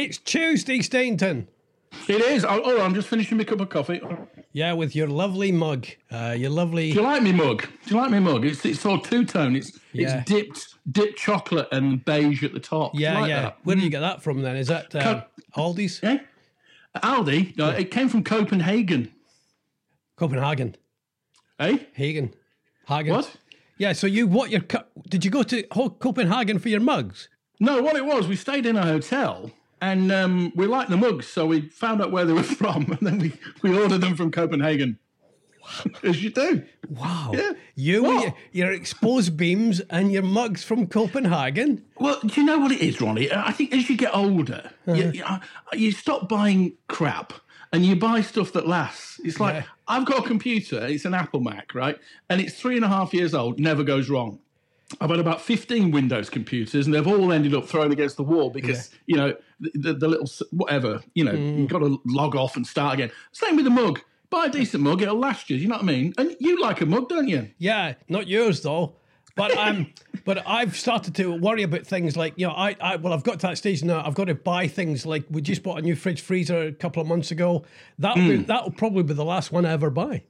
It's Tuesday, Stainton. It is. Oh, oh, I'm just finishing my cup of coffee. Yeah, with your lovely mug. Uh, your lovely. Do you like me mug? Do you like me mug? It's it's all two tone. It's Yeah. it's dipped dipped chocolate and beige at the top. Yeah, like yeah. that? Where do you get that from then? Is that uh, Co- Aldi's? Yeah. Aldi. No, it came from Copenhagen. Copenhagen. Eh? Hagen. Hagen. What? Yeah, so you what your did you go to Copenhagen for your mugs? No, what it was, we stayed in a hotel and um, we liked the mugs, so we found out where they were from, and then we, we ordered them from Copenhagen. As you do. Wow. Yeah. You What? your, exposed beams and your mugs from Copenhagen. Well, do you know what it is, Ronnie? Uh, I think as you get older, you, uh-huh. you, uh, you stop buying crap and you buy stuff that lasts. It's like Yeah. I've got a computer, it's an Apple Mac, right? And it's three and a half years old, never goes wrong. I've had about 15 Windows computers and they've all ended up thrown against the wall because, you know, the, the, the little, whatever, you know, you've got to log off and start again. Same with the mug. Buy a decent mug, it'll last you, you know what I mean? And you like a mug, don't you? Yeah, not yours though. But um, but I've started to worry about things like you know I, I well I've got to that stage now. I've got to buy things like we just bought a new fridge freezer a couple of months ago. That'll be, that'll probably be the last one I ever buy.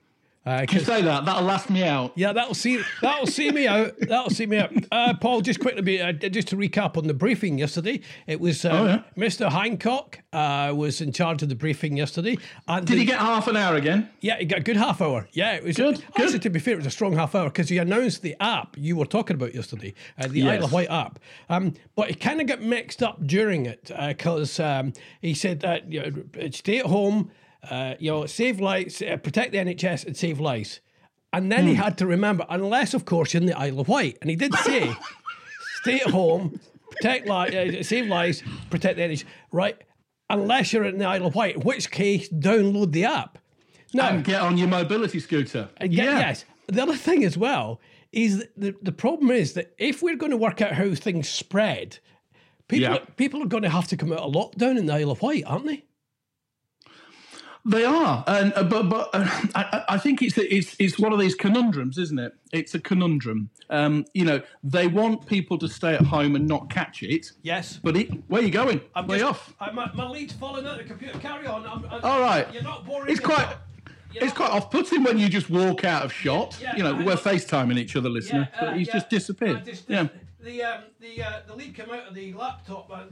Uh, You say that, that'll last me out. yeah, that'll see that'll see me out. That'll see me out. Uh, Paul, just quickly, be, uh, just to recap on the briefing yesterday. It was uh, Oh, yeah. Mr. Hancock uh, was in charge of the briefing yesterday. And Did the- he get half an hour again? Yeah, he got a good half hour. Yeah, it was Good, Actually, good. to be fair, it was a strong half hour because he announced the app you were talking about yesterday, uh, the Yes. Isle of Wight app. Um, but it kind of got mixed up during it because um, he said that you know, stay at home, uh, you know, save lives, uh, protect the NHS, and save lives. And then he Hmm. had to remember, unless of course you're in the Isle of Wight, and he did say, stay at home, protect li- uh, save lives, protect the NHS. Right, unless you're in the Isle of Wight, in which case download the app. Now, And get on your mobility scooter. and get- Yes. The other thing as well is that the, the problem is that if we're going to work out how things spread, people Yeah. people are going to have to come out of lockdown in the Isle of Wight, aren't they? They are, and uh, but but uh, I, I think it's it's it's one of these conundrums, isn't it? It's a conundrum. Um, you know, they want people to stay at home and not catch it. Yes. But it, where are you going? I'm Way just- off. I, my, my lead's falling out of the computer. Carry on. I'm, I'm, All right. You're not boring. It's quite. You're It's not- quite off-putting when you just walk out of shot. Yeah, you know, I we're. FaceTiming each other, listener. Yeah, uh, but he's yeah. just disappeared. Just- yeah. The um, the uh, the lead came out of the laptop and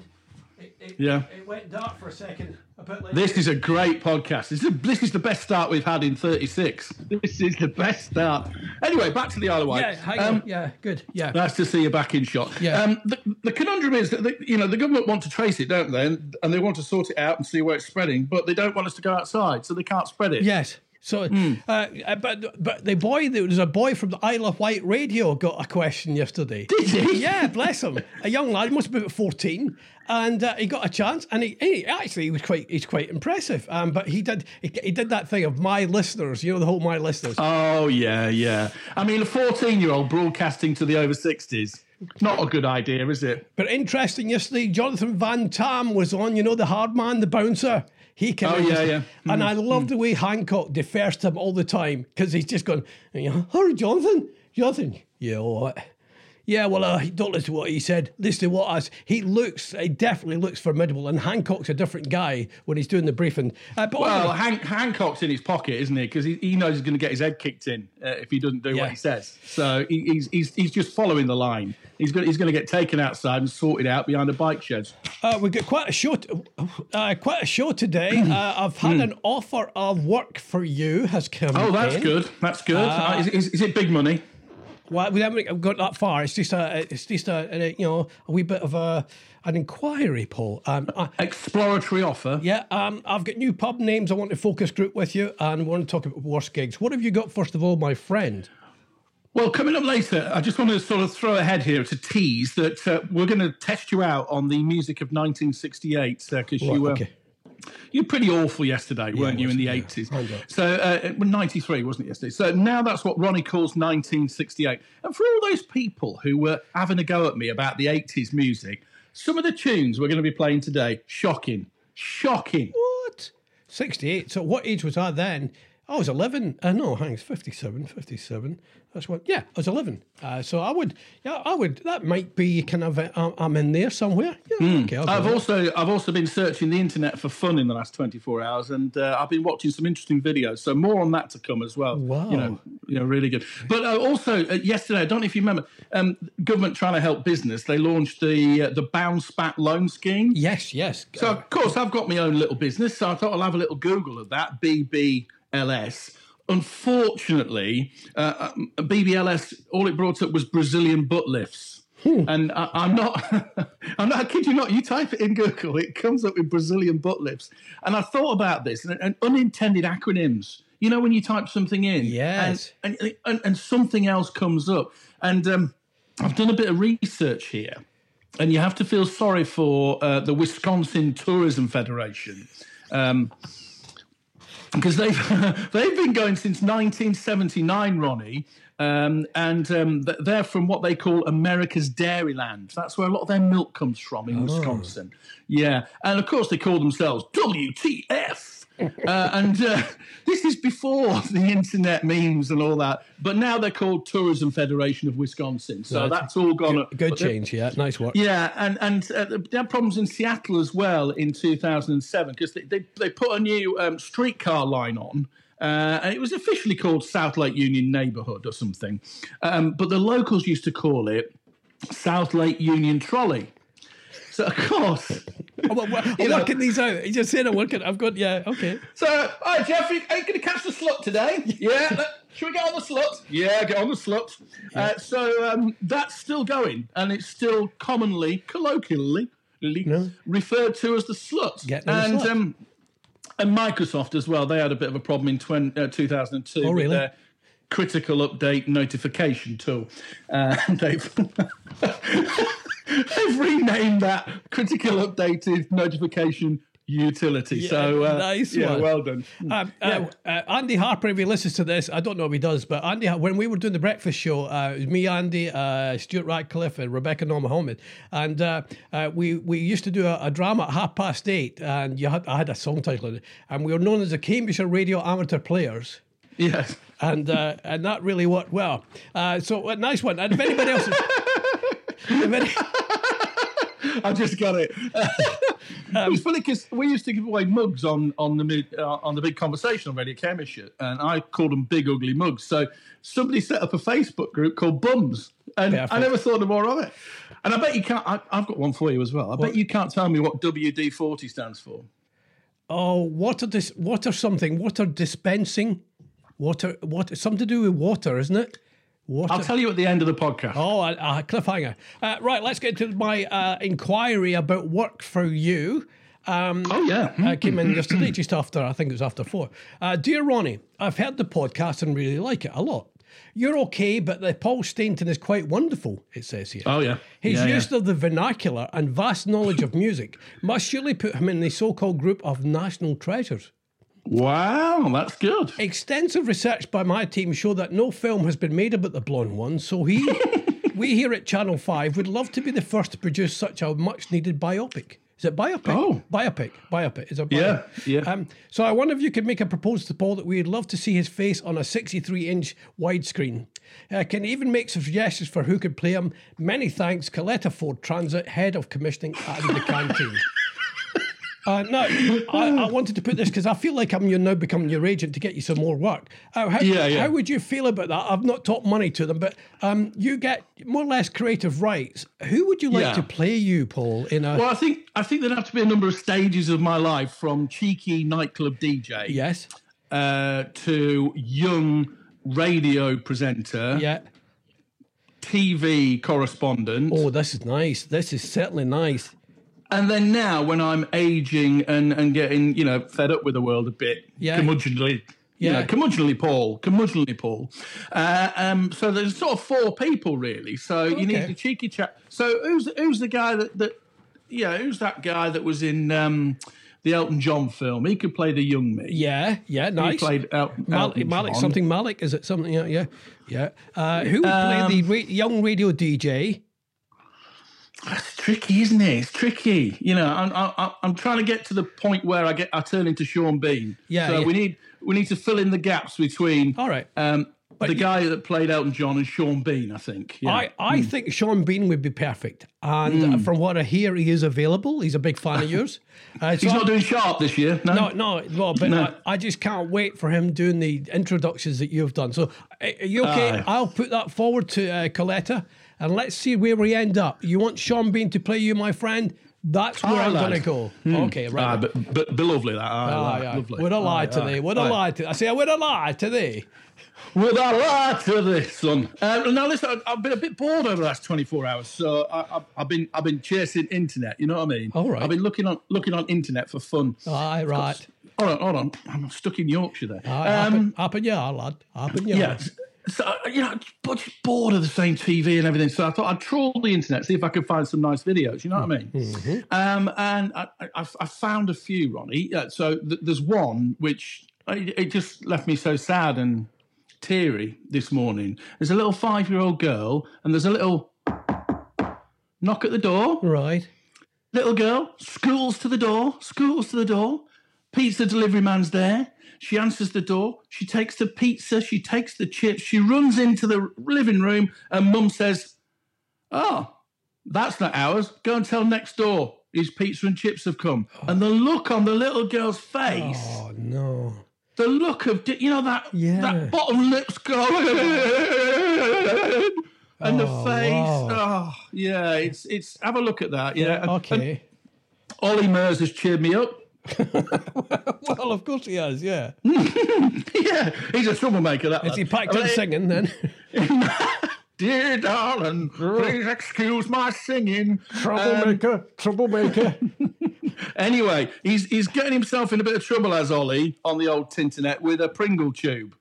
it, it, Yeah. it went dark for a second. A bit like This is a great podcast. This is, this is the best start we've had in 36. This is the best start. Anyway, back to the Isle of Wight. yeah, Um, yeah, good. Yeah. Nice to see you back in shot. Yeah. Um, the, the conundrum is that the, you know the government want to trace it, don't they? And, and they want to sort it out and see where it's spreading, but they don't want us to go outside, so they can't spread it. Yes. So, Hmm. uh, but but the boy, there was a boy from the Isle of Wight radio got a question yesterday. Did he? Yeah, bless him. A young lad, he must be about fourteen, and uh, he got a chance, and he, he actually he was quite he's quite impressive. Um, but he did he, he did that thing of my listeners, you know, the whole my listeners. Oh yeah, yeah. I mean, a fourteen-year-old broadcasting to the over sixties. Not a good idea, is it? But interesting, yesterday, Jonathan Van Tam was on, you know, the hard man, the bouncer. He came Oh, yeah, yeah. Hmm. And I love the way Hancock defers to him all the time because he's just going, you know, hurry, Jonathan. Jonathan, right. Yeah, well, uh, don't listen to what he said. Listen to what I. He looks, he definitely looks formidable, and Hancock's a different guy when he's doing the briefing. Uh, but Well, Han- Hancock's in his pocket, isn't he? Because he, he knows he's going to get his head kicked in uh, if he doesn't do Yeah. what he says. So he, he's, he's he's just following the line. He's going he's going to get taken outside and sorted out behind a bike shed. Uh, we've got quite a show. T- uh, quite a show today. Uh, I've had an offer of work for you has come. Hmm. Oh, that's in. good. That's good. Is, is, is it big money? Well, we haven't got that far. It's just a, it's just a, a you know, a wee bit of a an inquiry, Paul. Um, I, Exploratory offer. yeah, um, I've got new pub names. I want to focus group with you, and we want to talk about worst gigs. What have you got first of all, my friend? Well, coming up later, I just want to sort of throw ahead here to tease that uh, we're going to test you out on the music of 1968 because you were okay. You were pretty awful yesterday, weren't you, in the 80s? So uh, 93, wasn't it, yesterday? So now that's what Ronnie calls 1968. And for all those people who were having a go at me about the 80s music, some of the tunes we're going to be playing today, shocking, shocking. What? Sixty-eight. So what age was I then? I was 11. Uh, no, hang on, it's 57, 57. That's what, yeah, I was 11. Uh, so I would, yeah, I would, that might be kind of, uh, I'm- I'm in there somewhere. Yeah, okay. I'll I've with also I've also been searching the internet for fun in the last 24 hours, and uh, I've been watching some interesting videos. So more on that to come as well. Wow. You know, you know, really good. But uh, also uh, yesterday, I don't know if you remember, um, government trying to help business. They launched the uh, the bounce back loan scheme. Yes, yes. So of course I've got my own little business, so I thought I'll have a little Google of that BBLS. Unfortunately, uh, um, BBLS all it brought up was Brazilian butt lifts, and I, I'm not, I'm not I kid you not. You type it in Google, it comes up with Brazilian butt lifts, and I thought about this and, and unintended acronyms. You know when you type something in, Yes. and and, and, and something else comes up, and um, I've done a bit of research here and you have to feel sorry for uh, the Wisconsin Tourism Federation. Um, because they've they've been going since 1979, Ronnie, um, and um, they're from what they call America's Dairyland. That's where a lot of their milk comes from in Wisconsin. Yeah, and of course they call themselves WTF. Uh, and uh, this is before the internet memes and all that, but now they're called Tourism Federation of Wisconsin. So Right. that's all gone. up. Good change, yeah. Nice work. yeah, and and uh, they had problems in Seattle as well in 2007 because they, they they put a new um, streetcar line on. Uh, and it was officially called South Lake Union Neighborhood or something, um, but the locals used to call it South Lake Union Trolley. So of course, I'm, I'm, I'm know- working these out. You just said I'm working. I've got, yeah, okay. So, hi Jeff, are you going to catch the slut today? Yeah. let- Should we get on the slut? Yeah, get on the slut. Uh, so um, that's still going, and it's still commonly, colloquially, No. referred to as the slut. Getting on the and. Um, and Microsoft as well. They had a bit of a problem in 20, uh, 2002 Oh, really? with their critical update notification tool. Uh, and they've they've renamed that critical updated notification utility. so uh, nice yeah, one. well done. Um, uh, uh, Andy Harper, if he listens to this, I don't know if he does, but Andy, when we were doing the breakfast show, uh, it was me, Andy, uh, Stuart Radcliffe, and Rebecca Noor Mohammed, and uh, uh, we we used to do a, a drama at half past eight, and you had I had a song title, and we were known as the Cambridgeshire Radio Amateur Players. Yes. and uh, and that really worked well. Uh, so a nice one. And if anybody else, is, if any, I just got it. it was funny because we used to give away mugs on on the mid, uh, on the big conversation on Radio Chemistry, and I called them big ugly mugs. So somebody set up a Facebook group called Bums, and I never thought of more of it. And I bet you can't. I, I've got one for you as well. I bet you can't tell me what WD forty stands for. oh, water dis, water something, water dispensing, water, water, something to do with water, isn't it? Water. I'll tell you at the end of the podcast. Oh, a, a cliffhanger. Uh, right, let's get to my uh, inquiry about work for you. Um, Oh yeah. I came in yesterday, just after, I think it was after four. Uh, Dear Ronnie, I've heard the podcast and really like it a lot. You're okay, but the Paul Stainton is quite wonderful, it says here. Oh yeah. His yeah, yeah. use of the vernacular and vast knowledge of music must surely put him in the so called group of national treasures. Wow, that's good. Extensive research by my team show that no film has been made about the blonde one, so he, we here at Channel 5 would love to be the first to produce such a much needed biopic. Is it biopic? Oh. Biopic. Biopic. Is it Yeah, biopic? yeah. Um, so I wonder if you could make a proposal to Paul that we'd love to see his face on a 63 inch widescreen. Uh, can even make suggestions for who could play him. Many thanks, Coletta Ford Transit, Head of Commissioning at the Canteen. Uh, no, I, I wanted to put this because I feel like I'm you're now becoming your agent to get you some more work. Uh, how, Yeah, yeah. how would you feel about that? I've not talked money to them, but um, you get more or less creative rights. Who would you like Yeah. to play you, Paul? In a Well, I think I think there'd have to be a number of stages of my life, from cheeky nightclub DJ yes, uh, to young radio presenter, yeah. TV correspondent, Oh, this is nice. This is certainly nice. And then now when I'm aging and, and getting you know fed up with the world a bit, Yeah. curmudgeonly. You Yeah. know, curmudgeonly Paul, curmudgeonly Paul. Uh, um, so there's sort of four people really. So you need Okay. the cheeky chap. So who's who's the guy that that yeah who's that guy that was in um, the Elton John film? He could play the young me. Yeah, yeah, He nice. played El- Mal- Elton Malik, John. something Malik? Is it something? Yeah, yeah, yeah. Uh, who would Um, play the ra- young radio DJ? It's tricky, isn't it? It's tricky. You know, I'm, I'm, I'm trying to get to the point where I get I turn into Sean Bean. Yeah, So yeah. we need we need to fill in the gaps between All right. um, the you- guy that played Elton John and Sean Bean. I think. Yeah. I, I think Sean Bean would be perfect. And uh, from what I hear, he is available. He's a big fan of yours. Uh, so He's not I'm- doing sharp this year. No. No, no, well, but No. I, I just can't wait for him doing the introductions that you've done. So, uh, are you okay? Aye. I'll put that forward to uh, Coletta, and let's see where we end up. You want Sean Bean to play you, my friend? That's where Aye, I'm going to go. Okay, right. Ah, but, but but lovely that. Aye, aye, aye. lovely. Would I lie today? aye, Would I lie to? Thee. I say I would have lied today. Would I lie to this, son? Um, now listen, I- I've been a bit bored over the last 24 hours, so I, I, I've been I've been chasing internet. You know what I mean? All right. I've been looking on looking on internet for fun. Aye, right. Hold on, hold on. I'm stuck in Yorkshire there. Aye, um, happen, happen, yeah, lad. Happen, yeah. yeah. So you know, but just bored of the same TV and everything. So I thought I'd troll the internet, see if I could find some nice videos. You know what I mean? Mm-hmm. Um, and I, I, I found a few, Ronnie. Yeah, so th- there's one which it, it just left me so sad and teary this morning. There's a little five-year-old girl, and there's a little knock at the door. Right. Little girl, schools to the door, schools to the door. Pizza delivery man's there. She answers the door. She takes the pizza. She takes the chips. She runs into the living room, and mum says, Oh, that's not ours. Go and tell next door his pizza and chips have come. And the look on the little girl's face, Oh no. the look of, you know, that, Yeah. that bottom lips going. And the Oh, face, wow. oh yeah, it's it's. Have a look at that, yeah. And- Okay. Olly Murs has cheered me up. well, of course he has. Yeah. yeah, he's a troublemaker. That Is he packed I in mean, singing then? Dear darling, please excuse my singing. Um, troublemaker. troublemaker. Anyway, he's he's getting himself in a bit of trouble as Olly on the old Tinternet with a Pringle tube.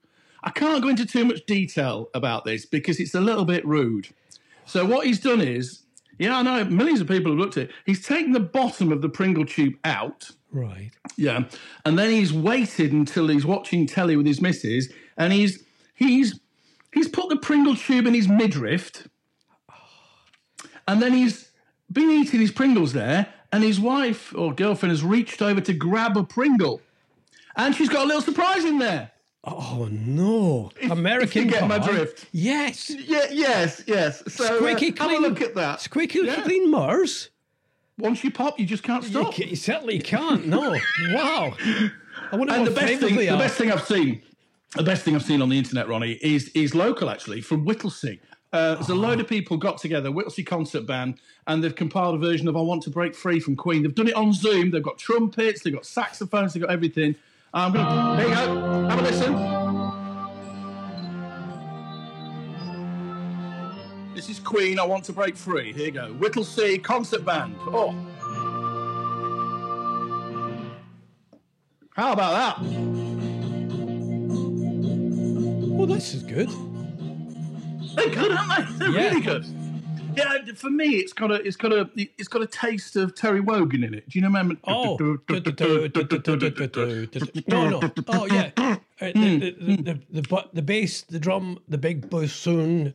I can't go into too much detail about this because it's a little bit rude. So what he's done is, yeah, I know millions of people have looked at it. He's taken the bottom of the Pringle tube out. right. Yeah. And then he's waited until he's watching telly with his missus and he's he's he's put the Pringle tube in his midriff. And then he's been eating his Pringles there, and his wife or girlfriend has reached over to grab a Pringle. And she's got a little surprise in there. Oh no. American you get my drift. Yes. Yeah, yes, yes. So uh, Squeaky have clean. a look at that. Squeaky Yeah. clean Murs. Once you pop, you just can't stop. ca- you certainly can't. No. wow. I wonder And what the best thing, the best thing I've seen, the best thing I've seen on the internet, Ronnie, is is local actually from Whittlesey. Uh, there's a load of people got together, Whittlesey concert band, and they've compiled a version of "I Want to Break Free" from Queen. They've done it on Zoom. They've got trumpets, they've got saxophones, they've got everything. Um, I'm gonna here you go. Have a listen. This is Queen. I want to break free. Here you go. Whittlesey concert band. Oh. How about that? Oh, this is good. They're good, aren't they? They're Yeah. really good yeah, for me, it's got a it's got a it's got a taste of Terry Wogan in it. Do you know? Remember? Oh, no, no. Oh, yeah. Uh, hmm. The, the, the, the, the bass, the drum, the big bassoon,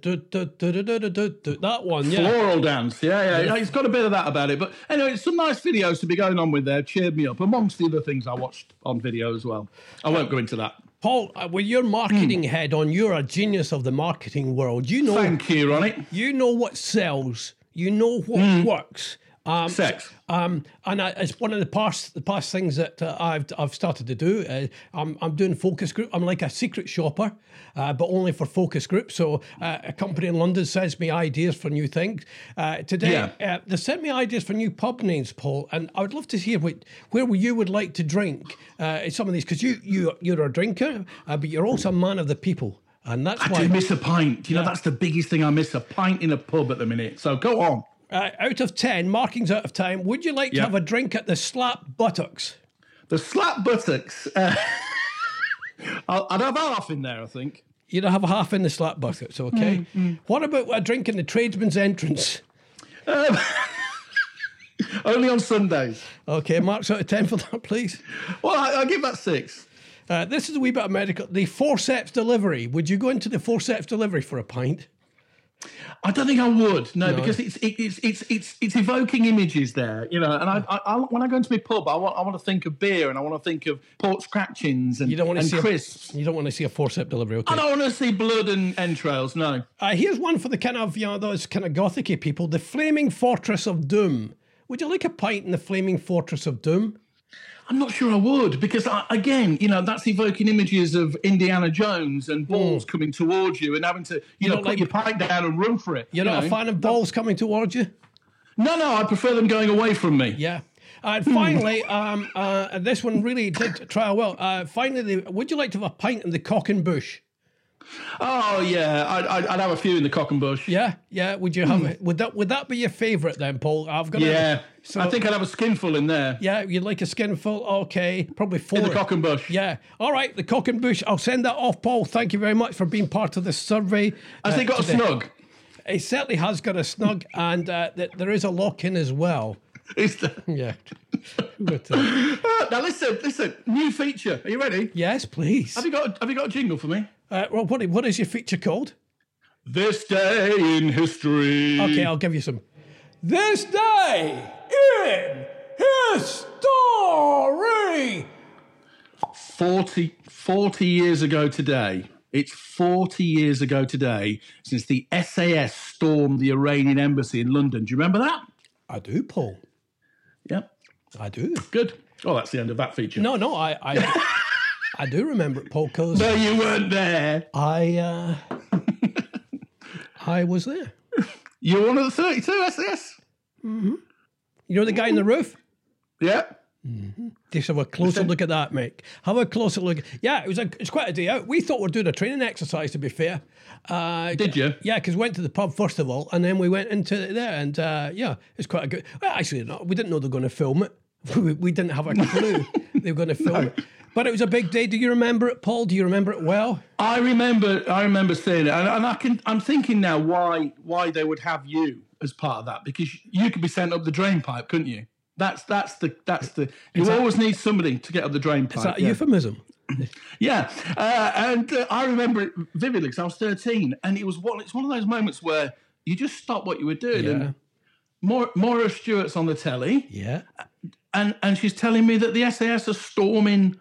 that one, yeah. Floral dance, yeah, yeah. It's got a bit of that about it. But anyway, it's some nice videos to be going on with there. Cheered me up, amongst the other things I watched on video as well. I won't go into that. Paul, uh, with your marketing head on, you're a genius of the marketing world. You know, Thank you, Ronnie. you know what sells. You know what works. Um, Sex. Um, and I, it's one of the past the past things that uh, I've I've started to do. Uh, I'm I'm doing focus group. I'm like a secret shopper, uh, but only for focus groups. So uh, a company in London sends me ideas for new things. Uh, today, uh, they sent me ideas for new pub names, Paul, and I would love to hear what where you would like to drink uh, in some of these because you you you're a drinker, uh, but you're also a man of the people, and that's I why. do miss a pint. You know, that's the biggest thing I miss a pint in a pub at the minute. So go on. Uh, out of 10, markings out of time, would you like to Yeah. have a drink at the Slap Buttocks? The slap buttocks. Uh, I'll- I'd have half in there, I think. You'd have a half in the Slap Buttocks, okay? Mm, What about a drink in the Tradesman's Entrance? Only on Sundays. Okay, marks out of 10 for that, please. Well, I, I'll give that six. Uh, this is a wee bit of medical. The forceps delivery. Would you go into the forceps delivery for a pint? I don't think I would. No, because it's it, it's it's it's it's evoking images there, you know. And I, I, I when I go into my pub, I want I want to think of beer and I want to think of pork scratchings and You don't want to and see crisps. A, you don't want to see a forcep delivery. Okay. I don't want to see blood and entrails. No. Uh, here's one for the kind of you know those kind of gothicy people: the Flaming Fortress of Doom. Would you like a pint in the Flaming Fortress of Doom? I'm not sure I would because I, again, you know, that's evoking images of Indiana Jones and balls coming towards you and having to, you, know, don't put like- your pint down and run for it. You're you not know? a fan of balls coming towards you? No, no, I prefer them going away from me. Yeah. And finally, um, uh, this one really did try well. Uh, finally, the, would you like to have a pint in the cock and bush? Oh yeah, I'd, I'd, I'd have a few in the cock and bush. Yeah, yeah. Would you have? It? Would that would that be your favourite then, Paul? I've got. Yeah, So I think I'd have a skinful in there. yeah, you'd like a skinful. Okay, probably four. In the cock and bush. Yeah. All right, the cock and bush. I'll send that off, Paul. Thank you very much for being part of this survey. Has uh, it got a snug? It certainly has got a snug, and uh, th- there is a lock in as well. Is the... Yeah. But, uh, Ah, now listen, listen. New feature. Are you ready? yes, please. Have you got Have you got a jingle for me? Uh, well, what, what is your feature called? This day in history. Okay, I'll give you some. This day in history. 40, 40 years ago today. It's 40 years ago today since the SAS stormed the Iranian embassy in London. Do you remember that? I do, Paul. Yep. I do. Good. Oh, that's the end of that feature. No, no, I, I, I do remember it, Paul, because No, you weren't there. I, uh, I was there. You're one of the 32 SAS. You know the guy in the roof? Yeah. Just have a closer look at that, mate. Have a closer look. Yeah, it was a, it's quite a day out. We thought we were doing a training exercise, to be fair. Uh, Did you? Yeah, because we went to the pub first of all, and then we went into there, and uh, yeah, it's quite a good. Well, actually, no, we didn't know they were going to film it. We, we didn't have a clue they were going to film it. But it was a big day. Do you remember it, Paul? Do you remember it well? I remember. I remember seeing it, and, and I can. I'm thinking now why why they would have you as part of that because you could be sent up the drain pipe, couldn't you? That's that's the that's the. You always need somebody to get up the drain pipe. Is that a yeah. euphemism? Yeah, uh, and uh, I remember it vividly because I was 13, and it was one. It's one of those moments where you just stop what you were doing. Yeah. And Maura, Moira Stewart's on the telly, Yeah. and and she's telling me that the SAS are storming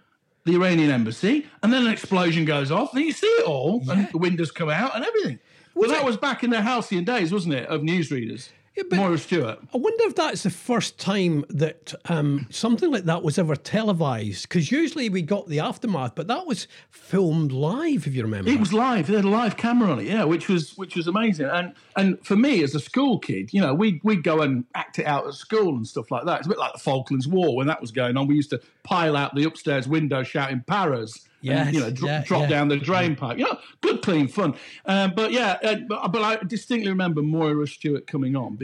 the Iranian embassy, and then an explosion goes off, and you see it all, and the windows come out, and everything. Well, that was back in the halcyon days, wasn't it, of newsreaders? Yeah, but- Moira Stewart. I wonder if that's the first time that um, something like that was ever televised. Because usually we got the aftermath, but that was filmed live, if you remember. It was live. They had a live camera on it, yeah, which was which was amazing. And and for me as a school kid, you know, we we'd go and act it out at school and stuff like that. It's a bit like the Falklands War when that was going on. We used to pile out the upstairs window shouting "Paras." Yes, and, you know, dro- yeah, drop yeah. down the drain pipe. You know, good, clean fun. Um, but yeah, uh, but, but I distinctly remember Moira Stewart coming on,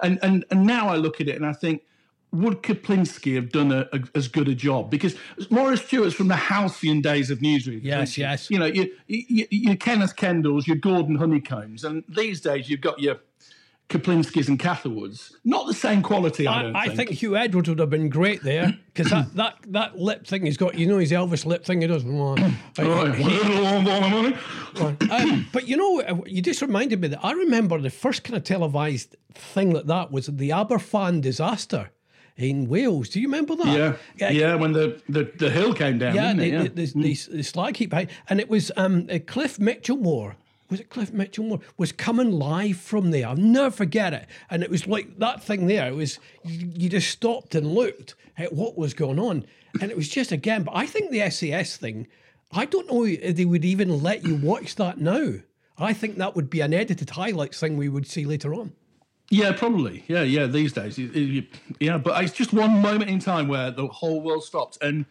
and and and now I look at it and I think, would Kaplinsky have done a, a, as good a job? Because Moira Stewart's from the halcyon days of newsreading. Yes, yes. You know, you, you, your Kenneth Kendalls, your Gordon Honeycombs, and these days you've got your Kaplinskis and Catherwoods. Not the same quality, I, I, don't I think. think Huw Edwards would have been great there because that, that, that lip thing he's got, you know, his Elvis lip thing he does. Um, but you know, uh, you just reminded me that I remember the first kind of televised thing like that was the Aberfan disaster in Wales. Do you remember that? yeah, yeah, when the, the, the hill came down, Yeah, the? Yeah. the, the, the, the slag heap high. And it was um, uh, Cliff Michelmore. Was it Cliff Michelmore? Was coming live from there. I'll never forget it. And it was like that thing there. It was, you, you just stopped and looked at what was going on. And it was just, again, but I think the SAS thing, I don't know if they would even let you watch that now. I think that would be an edited highlights thing we would see later on. Yeah, probably. Yeah, yeah. These days, yeah. But it's just one moment in time where the whole world stopped, and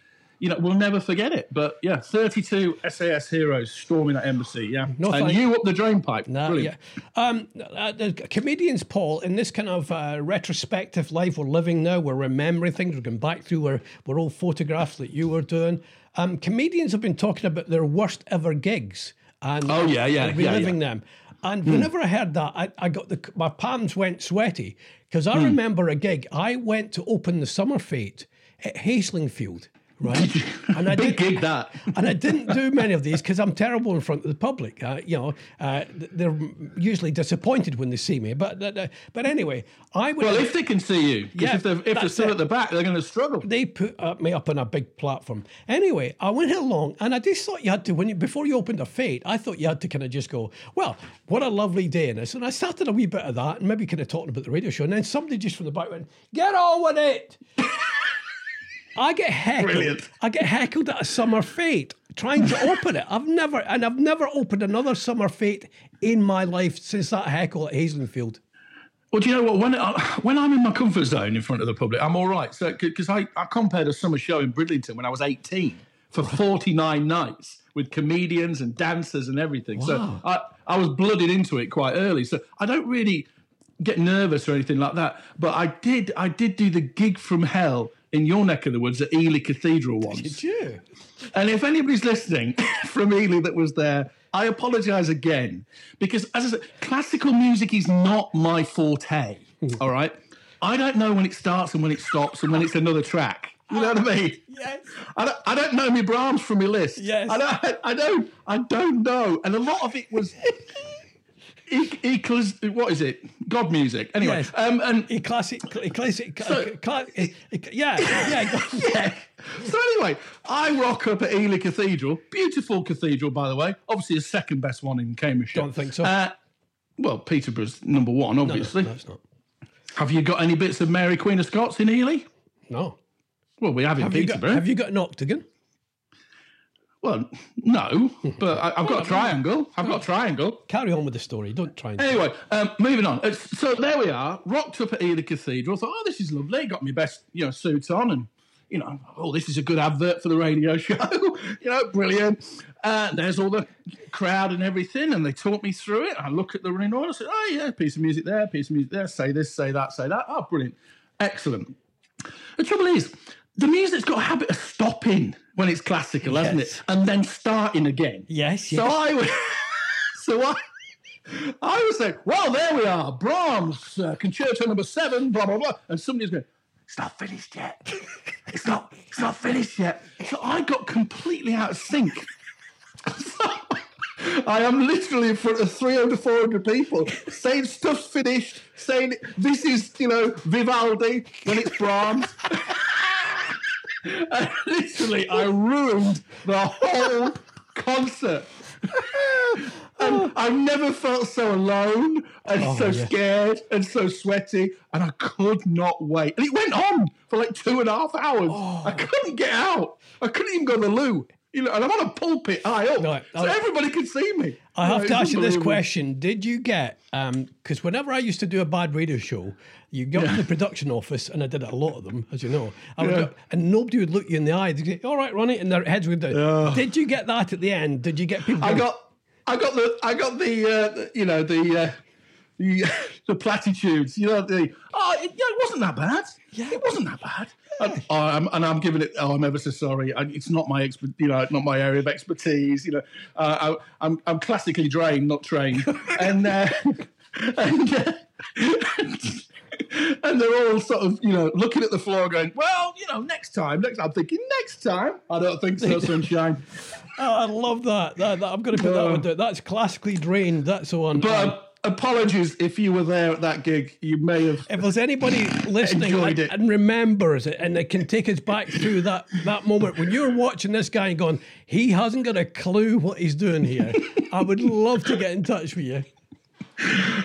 you know we'll never forget it. But yeah, thirty-two SAS heroes storming that embassy. Yeah, No, and you up the drain pipe. Nah, Brilliant. yeah. Um, uh, the comedians, Paul, in this kind of uh, retrospective life we're living now, we're remembering things, we're going back through our, our old photographs that you were doing. Um, comedians have been talking about their worst ever gigs and Oh, yeah, yeah, and yeah, reliving yeah. them. And whenever I heard that, I, I got the my palms went sweaty because I remember a gig. I went to open the Summer Fete at Haslingfield. Right? And I big did, gig that. and I didn't do many of these because I'm terrible in front of the public. Uh, you know, uh, they're usually disappointed when they see me. But uh, but anyway, I would. Well, if they can see you, yeah, if they're, if they're still it. at the back, they're going to struggle. They put uh, me up on a big platform. Anyway, I went along, and I just thought you had to when you before you opened a fate. I thought you had to kind of just go, well, what a lovely day in this, and I started a wee bit of that, and maybe kind of talking about the radio show, and then somebody just from the back went, "Get on with it." I get heckled. Brilliant. I get heckled at a summer fate trying to open it. I've never, and I've never opened another summer fate in my life since that heckle at Hazeldenfield. Well, do you know what? When I, when I'm in my comfort zone in front of the public, I'm all right. So because I, I compared a summer show in Bridlington when I was 18 for 49 nights with comedians and dancers and everything. Wow. So I, I was blooded into it quite early. So I don't really get nervous or anything like that. But I did I did do the gig from hell in your neck of the woods at Ely Cathedral once. Did you? And if anybody's listening from Ely that was there, I apologise again because, as I said, classical music is not my forte. Hmm. all right, I don't know when it starts and when it stops and when it's another track. You know what I mean? Yes. I don't, I don't know my Brahms from my Liszt. Yes. I don't, I don't. I don't know. And a lot of it was equals what is it? God music. Anyway, yes. um, and e classic, e classic, so, cl- e, e, yeah, yeah, yeah. So anyway, I rock up at Ely Cathedral, beautiful cathedral, by the way. Obviously, the second best one in Cambridgeshire. Don't think so. Uh, well, Peterborough's number one, obviously. No, no, it's not. Have you got any bits of Mary Queen of Scots in Ely? No. Well, we have in have Peterborough. You got, have you got an octagon? Well, no, but I, have got a triangle. I've got a triangle. Carry on with the story. Don't try and. Anyway, um, moving on. So there we are, rocked up at Ely Cathedral. Thought, oh, this is lovely. Got my best, you know, suit on, and you know, oh, this is a good advert for the radio show. you know, brilliant. Uh, there's all the crowd and everything, and they talk me through it. I look at the ring order. I said, oh yeah, piece of music there, piece of music there. Say this, say that, say that. Oh, brilliant, excellent. The trouble is, the music's got a habit of stopping when it's classical, yes. hasn't it? And then starting again. Yes. yes. So I would, so I, I would say, well, there we are, Brahms, uh, Concerto Number Seven, blah blah blah, and somebody's going, it's not finished yet. It's not, it's not finished yet. So I got completely out of sync. So, I am literally in front of 300, 400 people saying stuff's finished, saying this is, you know, Vivaldi when it's Brahms. And literally, I ruined the whole concert. and I've never felt so alone and oh, so yeah. scared and so sweaty, and I could not wait. And it went on for like two and a half hours. Oh. I couldn't get out. I couldn't even go to the loo. You know, and I'm on a pulpit high up, no, so everybody could see me. I have to ask you this question: Did you get? Because um, whenever I used to do a bad radio show, you got yeah. to the production office, and I did a lot of them, as you know. I yeah. go, and nobody would look you in the eye. They'd say, "All right, Ronnie," and their heads would down. Uh, did you get that at the end? Did you get people? I got, I got the, I got the, uh, you know, the. Uh, the, the platitudes, you know, the oh, it, yeah, it wasn't that bad. Yeah, it wasn't that bad. And, oh, I'm, and I'm giving it. Oh, I'm ever so sorry. I, it's not my expert. You know, not my area of expertise. You know, uh, I, am I'm, I'm classically drained, not trained, and uh, and, uh, and they're all sort of you know looking at the floor, going, "Well, you know, next time, next." I'm thinking, next time. I don't think so, sunshine. oh, I love that. that, that I'm going to put that one down. That's classically drained. That's the one. But. Um, apologies if you were there at that gig. You may have. If there's anybody listening and, and, remembers it, and they can take us back through that that moment when you're watching this guy and going, he hasn't got a clue what he's doing here. I would love to get in touch with you.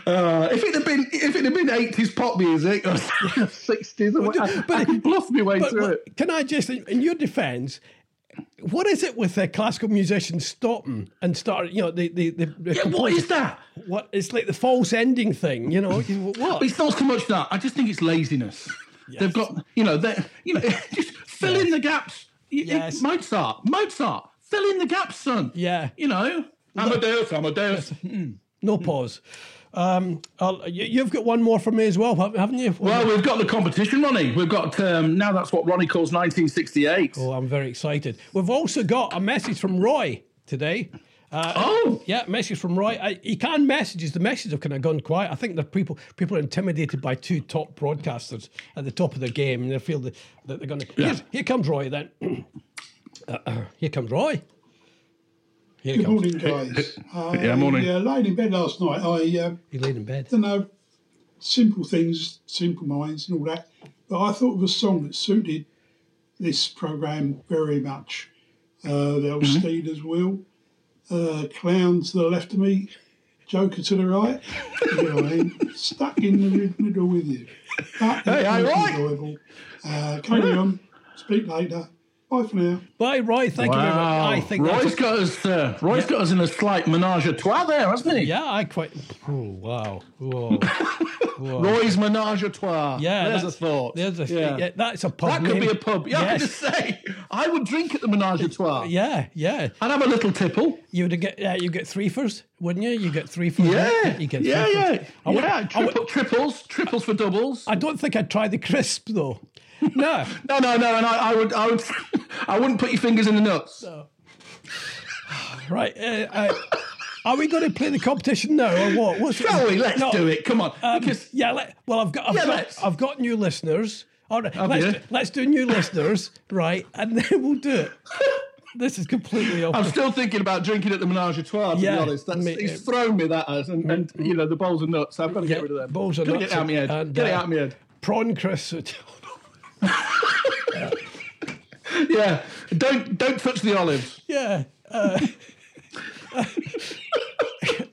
Uh, if it had been if it had been eighties pop music or sixties, I, I can bluff my way but, through but, it. Can I just, in your defence, what is it with the classical musicians stopping and starting? You know, the the, the, the yeah, what is that? What it's like the false ending thing. You know, what? It's not so much that. I just think it's laziness. Yes. They've got you know they you know just fill yes. in the gaps. Yes. Mozart, Mozart, fill in the gaps, son. Yeah. You know, Amadeus, Amadeus. Yes. Hmm. No pause. Um, you, have got one more from me as well, haven't you? Well, we've got the competition, Ronnie. We've got um, now that's what Ronnie calls 1968. Oh, I'm very excited. We've also got a message from Roy today. Uh, oh, yeah, message from Roy. I, he can messages. The messages have kind of gone quiet. I think the people people are intimidated by two top broadcasters at the top of the game, and they feel that, that they're going to. Yeah. Here comes Roy then. Here comes Roy. Here Good morning, guys. Yeah, morning. I uh, laid in bed last night. I uh, He laid in bed. don't know, simple things, simple minds, and all that. But I thought of a song that suited this program very much. Uh, the old Stealers Wheel, uh, clowns to the left of me, Joker to the right. Here I am, stuck in the middle with you. But Hey, it's hey, not enjoyable. Uh, carry on. Speak later. Bye for now. Bye, Roy. Thank you very much. Wow. I think Roy's that's. got us. Uh, Roy's got us in a slight menage a trois there, hasn't he? Yeah, I quite. Oh, wow. Whoa. Whoa. Roy's menage a trois. Yeah, there's a thought. There's a, yeah. yeah. that's a pub. That could name. be a pub. Yeah, I Yes. was going to say, I would drink at the menage a trois. Yeah, yeah. I'd have a little tipple. You would get yeah, you get threefers, wouldn't you? You get threefers. Yeah, you get yeah, yeah, I would- yeah. I would- Triple, triples, triples for doubles. I don't think I'd try the crisp though. No. No, no, no, and I, I would, I would, I wouldn't put your fingers in the nuts. right. Uh, uh, are we going to play the competition now or what? What's Shall we? Let's No, do it. Come on. um, because yeah. Let, well, I've got. I've Yeah, got. I've got new listeners. All right. Let's, do- let's do new listeners, right? And then we'll do it. This is completely off. I'm still thinking about drinking at the menage a trois. To Yeah, be honest, That's, me- he's thrown me that as, and, and you know the bowls are nuts. I've got to get rid of them. bowls Gotta nuts Get it out of my head. and, get it uh, out of my head. prawn crisp. Yeah. Don't don't touch the olives. Yeah. Uh,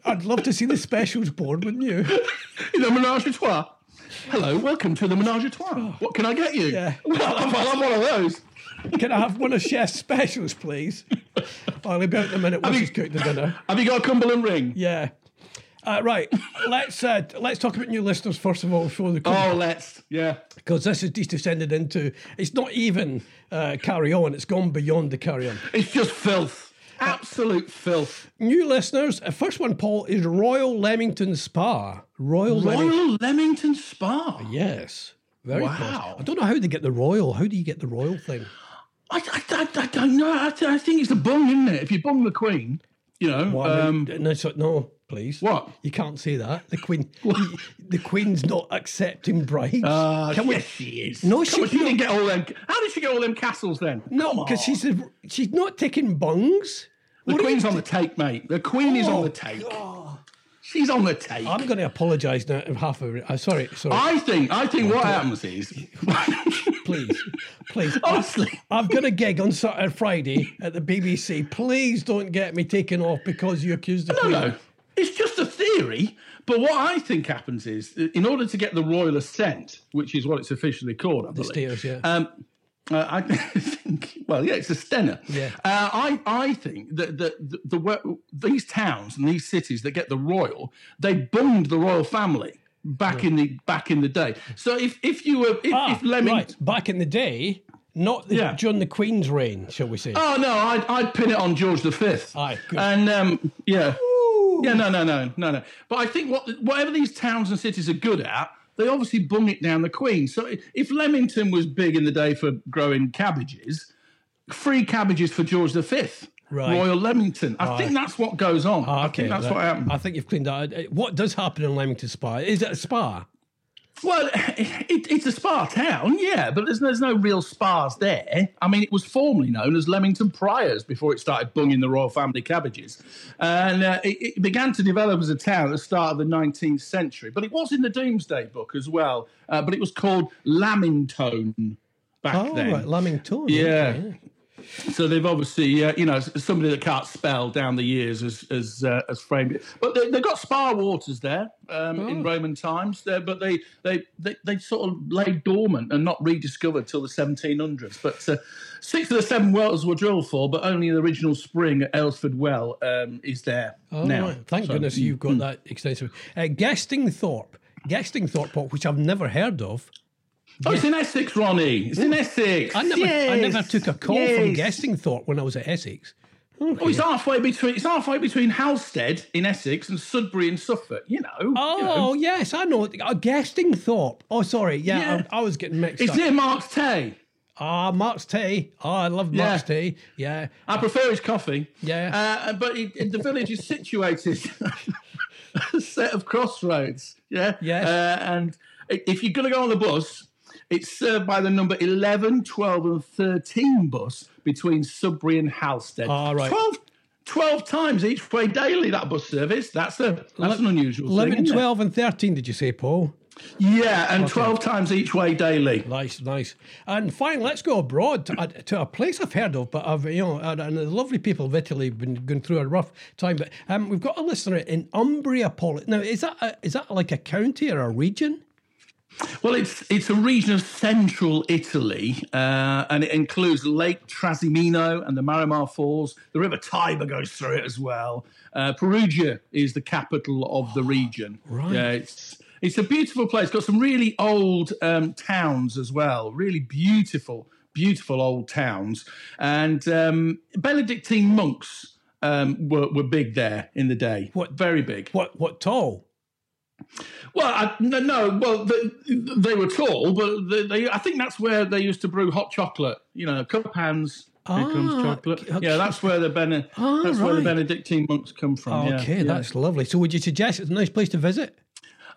I'd love to see the specials board, wouldn't you? Know, menage a trois. Hello, welcome to the menage a trois. What can I get you? Oh. Yeah. Well, have one of those. Can I have one of Chef's specials, please? I'll be out in a minute once he's cooked the dinner. Have you got a Cumberland ring? Yeah. Uh, right. Let's uh, let's talk about new listeners first of all before the call. Oh, let's. Yeah. because this is just descended into it's not even uh, carry on. It's gone beyond the carry on. It's just filth. Absolute filth. New listeners. Uh, first one, Paul, is Royal Leamington Spa. Royal, Leamington. Royal Leamington Spa. Yes. Very Wow. posh. I don't know how they get the royal. How do you get the royal thing? I, I, I, I don't know. I, I think it's the bung, isn't it? If you bung the Queen, you know. Well, I um, mean, no, so- no, please. what? You can't say that. The Queen, the Queen's not accepting bribes. Uh, Can we- yes, she is. No, Come she- on, she no. didn't get all them. How did she get all them castles then? no, because she's a, she's not taking bungs. The What are you Queen's on the take, mate. The Queen is on Oh, the take. She's on the take. I'm going to apologise now. Half of it. Uh, sorry, sorry. I think. I think what happens is, please, please. honestly, I've got a gig on Saturday, Friday at the BBC. Please don't get me taken off because you accused the no, Queen. no, it's just a theory. But what I think happens is, in order to get the royal assent, which is what it's officially called, I The believe, stairs, yeah. Um, uh, I think, well, yeah, it's a stenner. Yeah. Uh, I, I think that the, the, the, these towns and these cities that get the royal, they bunged the royal family back in the back in the day. So if if you were if, ah, if Leamington, right. Back in the day, not Yeah. during the Queen's reign, shall we say? oh no, I'd, I'd pin it on George V. Aye, good. and um, yeah, yeah, no, no, no, no, no. But I think what whatever these towns and cities are good at. They obviously bung it down the Queen. So if Leamington was big in the day for growing cabbages, free cabbages for George V. Right. Royal Leamington. I think that's what goes on. Ah, I think that's that- what happened. I think you've cleaned that. Uh, What does happen in Leamington Spa? Is it a spa? Well, it, it's a spa town, yeah, but there's, there's no real spas there. I mean, it was formerly known as Leamington Priors before it started bunging the royal family cabbages. And uh, it, it began to develop as a town at the start of the 19th century. But it was in the Domesday Book as well. Uh, but it was called Lamington back Oh, then. right, Lamington. Yeah. okay. So they've obviously, uh, you know, somebody that can't spell down the years has has, uh, has framed it. But they, they've got spa waters there um, Oh. in Roman times. There, but they, they they they sort of lay dormant and not rediscovered till the 1700s. But uh, six of the seven wells were drilled for, but only the original spring at Aylesford Well um, is there Oh, now. right. Thank So- goodness you've got that extensive. Uh, Gestingthorpe. Gestingthorpe, which I've never heard of. Oh, it's in Essex, Ronnie. It's in Essex. I never, I never took a call from yes. Gestingthorpe when I was at Essex. Oh, it's halfway between it's halfway between Halstead in Essex and Sudbury in Suffolk. You know. you know. Oh yes, I know. Uh, Gestingthorpe. Oh, sorry. Yeah, Yeah. I, I was getting mixed It's up. near Marks Tey. Ah, Mark's Tea. Oh, I love Yeah. Mark's Tea. Yeah. I prefer his coffee. Yeah. Uh, but it, it- the village is situated a set of crossroads. Yeah. Yes. Uh, and if you're going to go on the bus, It's served by the number 11, 12, and 13 bus between Sudbury and Halstead. Ah, right. 12, 12 times each way daily, that bus service. That's, a, that's an unusual 11, thing. isn't it? 12, and 13, did you say, Paul? Yeah, and 12 times each way daily. Nice, nice. And finally, let's go abroad to, uh, to a place I've heard of, but I've, you know, and, and the lovely people of Italy have been going through a rough time. But um, we've got a listener in Umbria, Paul. Now, is that a, is that like a county or a region? Well, it's it's a region of central Italy, uh, and it includes Lake Trasimeno and the Marmore Falls. The River Tiber goes through it as well. Uh, Perugia is the capital of the region. Right. Yeah, it's it's a beautiful place. Got some really old um, towns as well. Really beautiful, beautiful old towns. And um, Benedictine monks um, were were big there in the day. What- Very big. What what tall? Well, I, no, well, they, they were tall, but they, they, I think that's where they used to brew hot chocolate. You know, cup hands. Here comes Ah, chocolate. okay. Yeah, that's where the Bene, Ah, that's where the. Benedictine monks come from. Okay, yeah. that's lovely. So, would you suggest it's a nice place to visit?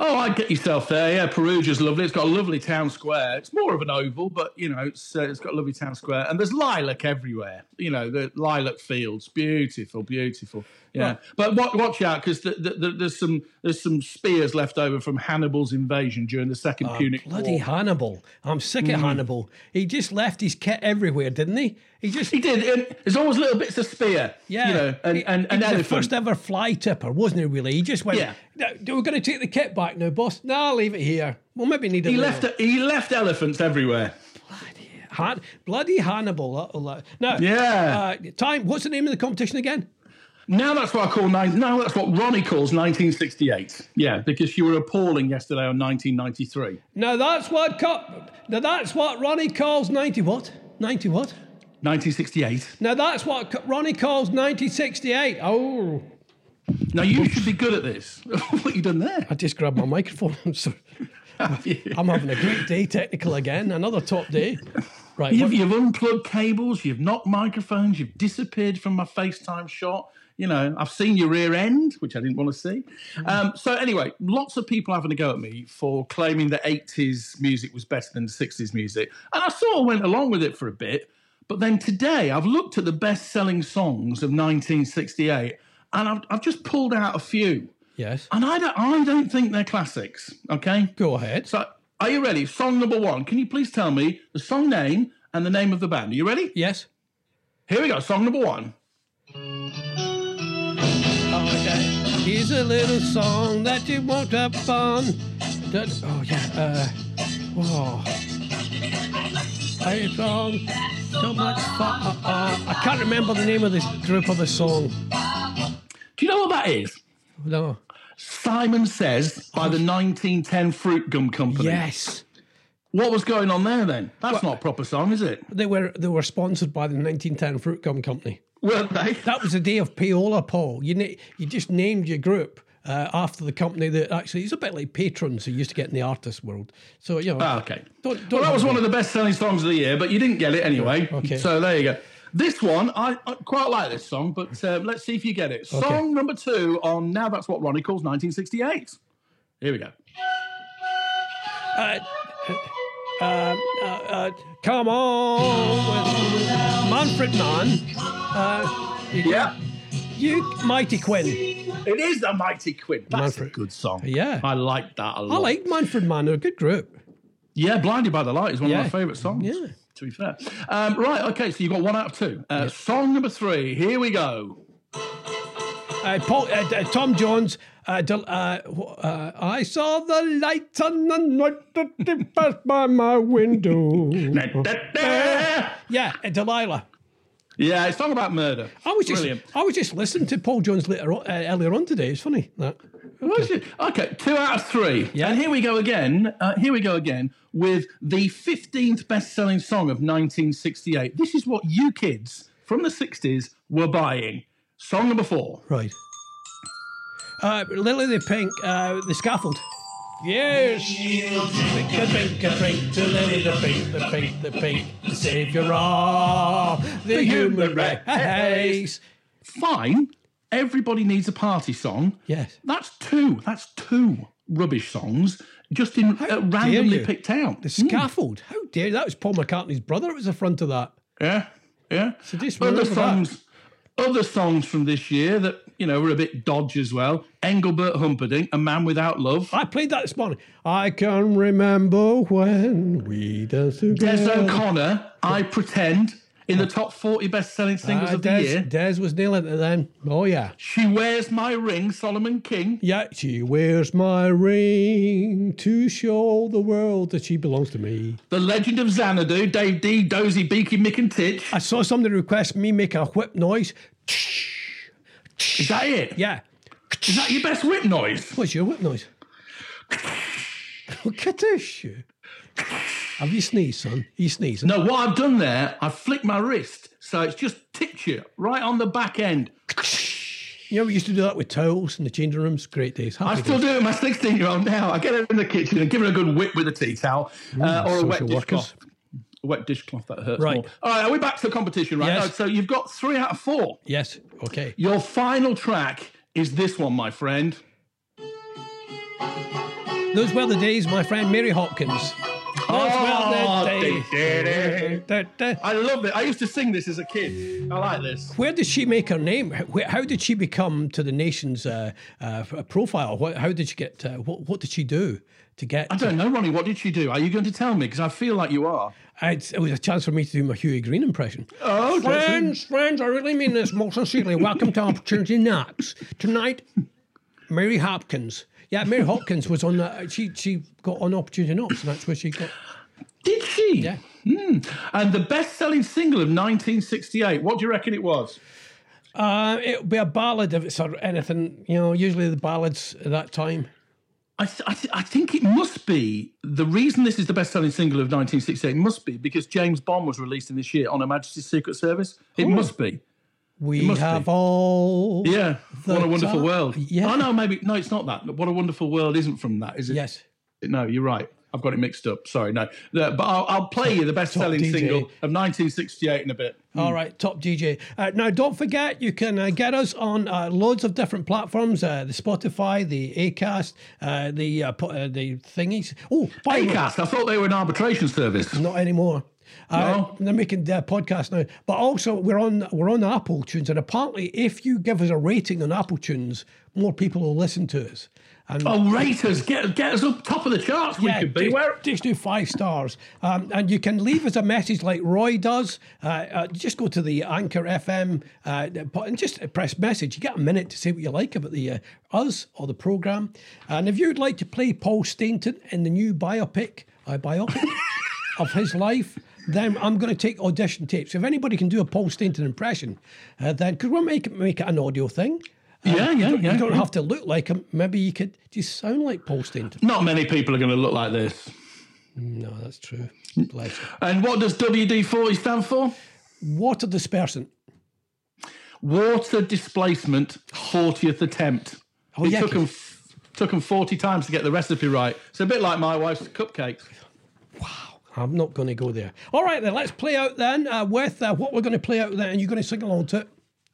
Oh, I'd get yourself there. Yeah, Perugia's lovely. It's got a lovely town square. It's more of an oval, but you know, it's uh, it's got a lovely town square, and there's lilac everywhere. You know, the lilac fields, beautiful, beautiful. Yeah, but what, watch out because the, the, the, there's some there's some spears left over from Hannibal's invasion during the Second Punic Ah, Bloody War. Hannibal. I'm sick Mm. of Hannibal. He just left his kit everywhere, didn't he? He just. He did. And there's always little bits of spear. Yeah, you know, and he, and, he and was the first ever fly tipper, wasn't he? Really, he just went. Yeah. "No, We're going to take the kit back now, boss. No, I'll leave it here. We'll maybe need it. He later." left. He left elephants everywhere. Han- bloody Hannibal. Now, Yeah. Uh, time. What's the name of the competition again? Now that's what I call nine. Now that's what Ronnie calls 1968. Yeah, because you were appalling yesterday on 1993. Now that's what. Co- now that's what Ronnie calls ninety. What? Ninety what? 1968. Now that's what Co- Ronnie calls 1968. Oh, Now you should be good at this. what you done there? I just grabbed my microphone. I'm sorry. I'm having a great day, technical again. Another top day. Right. You've, you've unplugged cables. You've knocked microphones. You've disappeared from my FaceTime shot. You know, I've seen your rear end, which I didn't want to see. Um, so anyway, lots of people having a go at me for claiming that 80s music was better than 60s music, and I sort of went along with it for a bit. But then today, I've looked at the best-selling songs of 1968, and I've, I've just pulled out a few, yes. and I don't, I don't think they're classics. Okay, Go ahead. so are you ready? Song number one. Can you please tell me the song name and the name of the band? Are you ready? Yes. Here we go. Song number one. Here's a little song that you won't have fun. That- oh yeah. Uh, whoa. I song so much fun. Uh, uh, I can't remember the name of this group of the song. Do you know what that is? No. Simon Says by the 1910 Fruit Gum Company. Yes. What was going on there then? That's not a proper song, is it? They were they were sponsored by the 1910 Fruit Gum Company. Weren't they? That was the day of payola, Paul. You na- you just named your group uh, after the company that actually it's a bit like patrons who used to get in the artist world. So you know. Ah, okay. Don't- well, don't that was one of the best selling songs of the year, but you didn't get it anyway. Okay. So there you go. This one, I, I quite like this song, but uh, let's see if you get it. Song number two on Now That's What Ronnie Calls 1968. Here we go. uh, uh, uh, uh, come on, with Manfred Mann. Uh, you, Yeah. you Mighty Quinn. It is the Mighty Quinn. That's Manfred. a good song. Yeah. I like that a lot. I like Manfred Mann. They're a good group. Yeah, Blinded by the Light is one Yeah. of my favourite songs. Yeah. To be fair. Um, right, okay, so you've got one out of two. Uh, Song number three, here we go. Uh, Paul, uh, uh, Tom Jones. Uh, del- uh, uh, I saw the light on the night that it passed by my window. yeah, uh, Delilah. Yeah, it's song about murder. I was just, Brilliant. I was just listening to Paul Jones later on, uh, earlier on today. It's funny that. It? Okay, two out of three. Yeah. And here we go again. Uh, here we go again with the 15th best selling song of 1968. This is what you kids from the 60s were buying. Song number four. Right. Uh, Lily the Pink, uh, the scaffold. Yes. Drink a drink a drink to Lily the Pink, the Pink, the Pink, the saviour of the human race. Fine. Everybody needs a party song. Yes. That's two. That's two rubbish songs just in uh, randomly picked out. The scaffold. How dare you? That was Paul McCartney's brother It was the front of that. Yeah, yeah. just other remember that. songs, other songs from this year that you know were a bit dodge as well. Engelbert Humperdinck, "A Man Without Love." I played that this morning. I can remember when we danced Des. O'Connor, "I Pretend," in the top forty best-selling singles Ah, of the Des, year. Des was nailing it then. Oh yeah. She wears my ring, Solomon King. Yeah, she wears my ring to show the world that she belongs to me. The Legend of Xanadu, Dave Dee, Dozy, Beaky, Mick and Titch. I saw somebody request me make a whip noise. Is that it? Yeah. Is that your best whip noise? What's your whip noise? Look at this. Have you sneezed, son? you sneezing? No, what I've done there, I've flicked my wrist, so it's just tipped you right on the back end. You know, we used to do that with towels in the changing rooms. Great days. Happy I still days. do it with my 16 year old now. I get her in the kitchen and give her a good whip with a tea towel uh, or a wet dishcloth. A wet dishcloth that hurts Right. more. All right, are we back to the competition, right? Yes. Oh, so you've got three out of four. Yes. Okay. Your final track is this one, my friend. Those were the days, my friend Mary Hopkins. Those Oh, were the days. dee-dee-dee. Da, da. I love it. I used to sing this as a kid. I like this. Where did she make her name? How, how did she become to the nation's uh, uh, profile? How did she get? Uh, what, what did she do to get? I don't know, Ronnie. What did she do? Are you going to tell me? Because I feel like you are. I'd- it was a chance for me to do my Hughie Green impression. Oh, Friends, friends, I really mean this most sincerely. Welcome to Opportunity Knocks. Tonight, Mary Hopkins. Yeah, Mary Hopkins was on the. She she got on Opportunity Knocks, and that's where she got. Did she? Yeah. And the best-selling single of 1968. What do you reckon it was? Uh, it would be a ballad if it's anything. You know, usually the ballads at that time. I, th- I, th- I think it must be the reason this is the best-selling single of 1968 must be because James Bond was released in this year on Her Majesty's Secret Service. It must be. We must have be. all. Yeah. What a wonderful top- world. yeah. Oh no, maybe no, it's not that. What a wonderful world isn't from that, is it? Yes. No, you're right. I've got it mixed up. Sorry, no. The- but I'll, I'll play you the best-selling DJ. single of 1968 in a bit. All right, top DJ. Uh, now, don't forget, you can uh, get us on uh, loads of different platforms: uh, the Spotify, the Acast, uh, the uh, uh, the thingies. Oh, Acast. I thought they were an arbitration service. not anymore. Uh, No? They're making their podcast now, but also we're on we're on Apple Tunes, and apparently, if you give us a rating on Apple Tunes, more people will listen to us. And Oh, rate us. Get, get us up top of the charts. We could be. just, Where? just do five stars. Um, and you can leave us a message like Roy does. Uh, uh, just go to the Anchor FM uh, and just press message. You get a minute to say what you like about the uh, us or the program. And if you'd like to play Paul Stainton in the new biopic, uh, biopic of his life. Then I'm going to take audition tapes. If anybody can do a Paul Stainton impression, uh, then because we'll make make it an audio thing. Yeah, yeah, yeah. You don't have to look like him. Maybe you could just sound like Paul Stainton. Not many people are going to look like this. No, that's true. And what does WD 40 stand for? Water dispersant. Water displacement 40th attempt. Oh, it yeah, took them, took them 40 times to get the recipe right. It's a bit like my wife's cupcakes. Wow. I'm not going to go there. All right, then, let's play out then uh, with uh, what we're going to play out then, and you're going to sing along to it.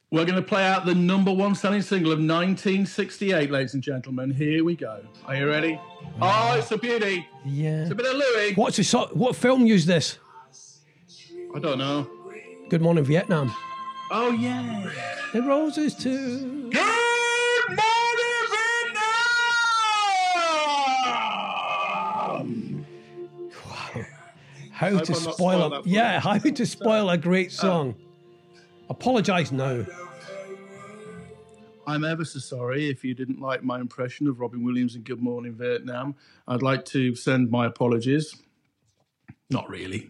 We're going to play out the number one selling single of 1968, ladies and gentlemen. Here we go. Are you ready? Oh, it's a beauty. Yeah. It's a bit of Louis. What's the so- what film used this? I don't know. Good Morning Vietnam. Oh, yeah. The roses too. Good morning, Vietnam! How to I'm spoil a yeah? How to spoil a great song? Uh, Apologise now. I'm ever so sorry if you didn't like my impression of Robin Williams in Good Morning Vietnam. I'd like to send my apologies. Not really.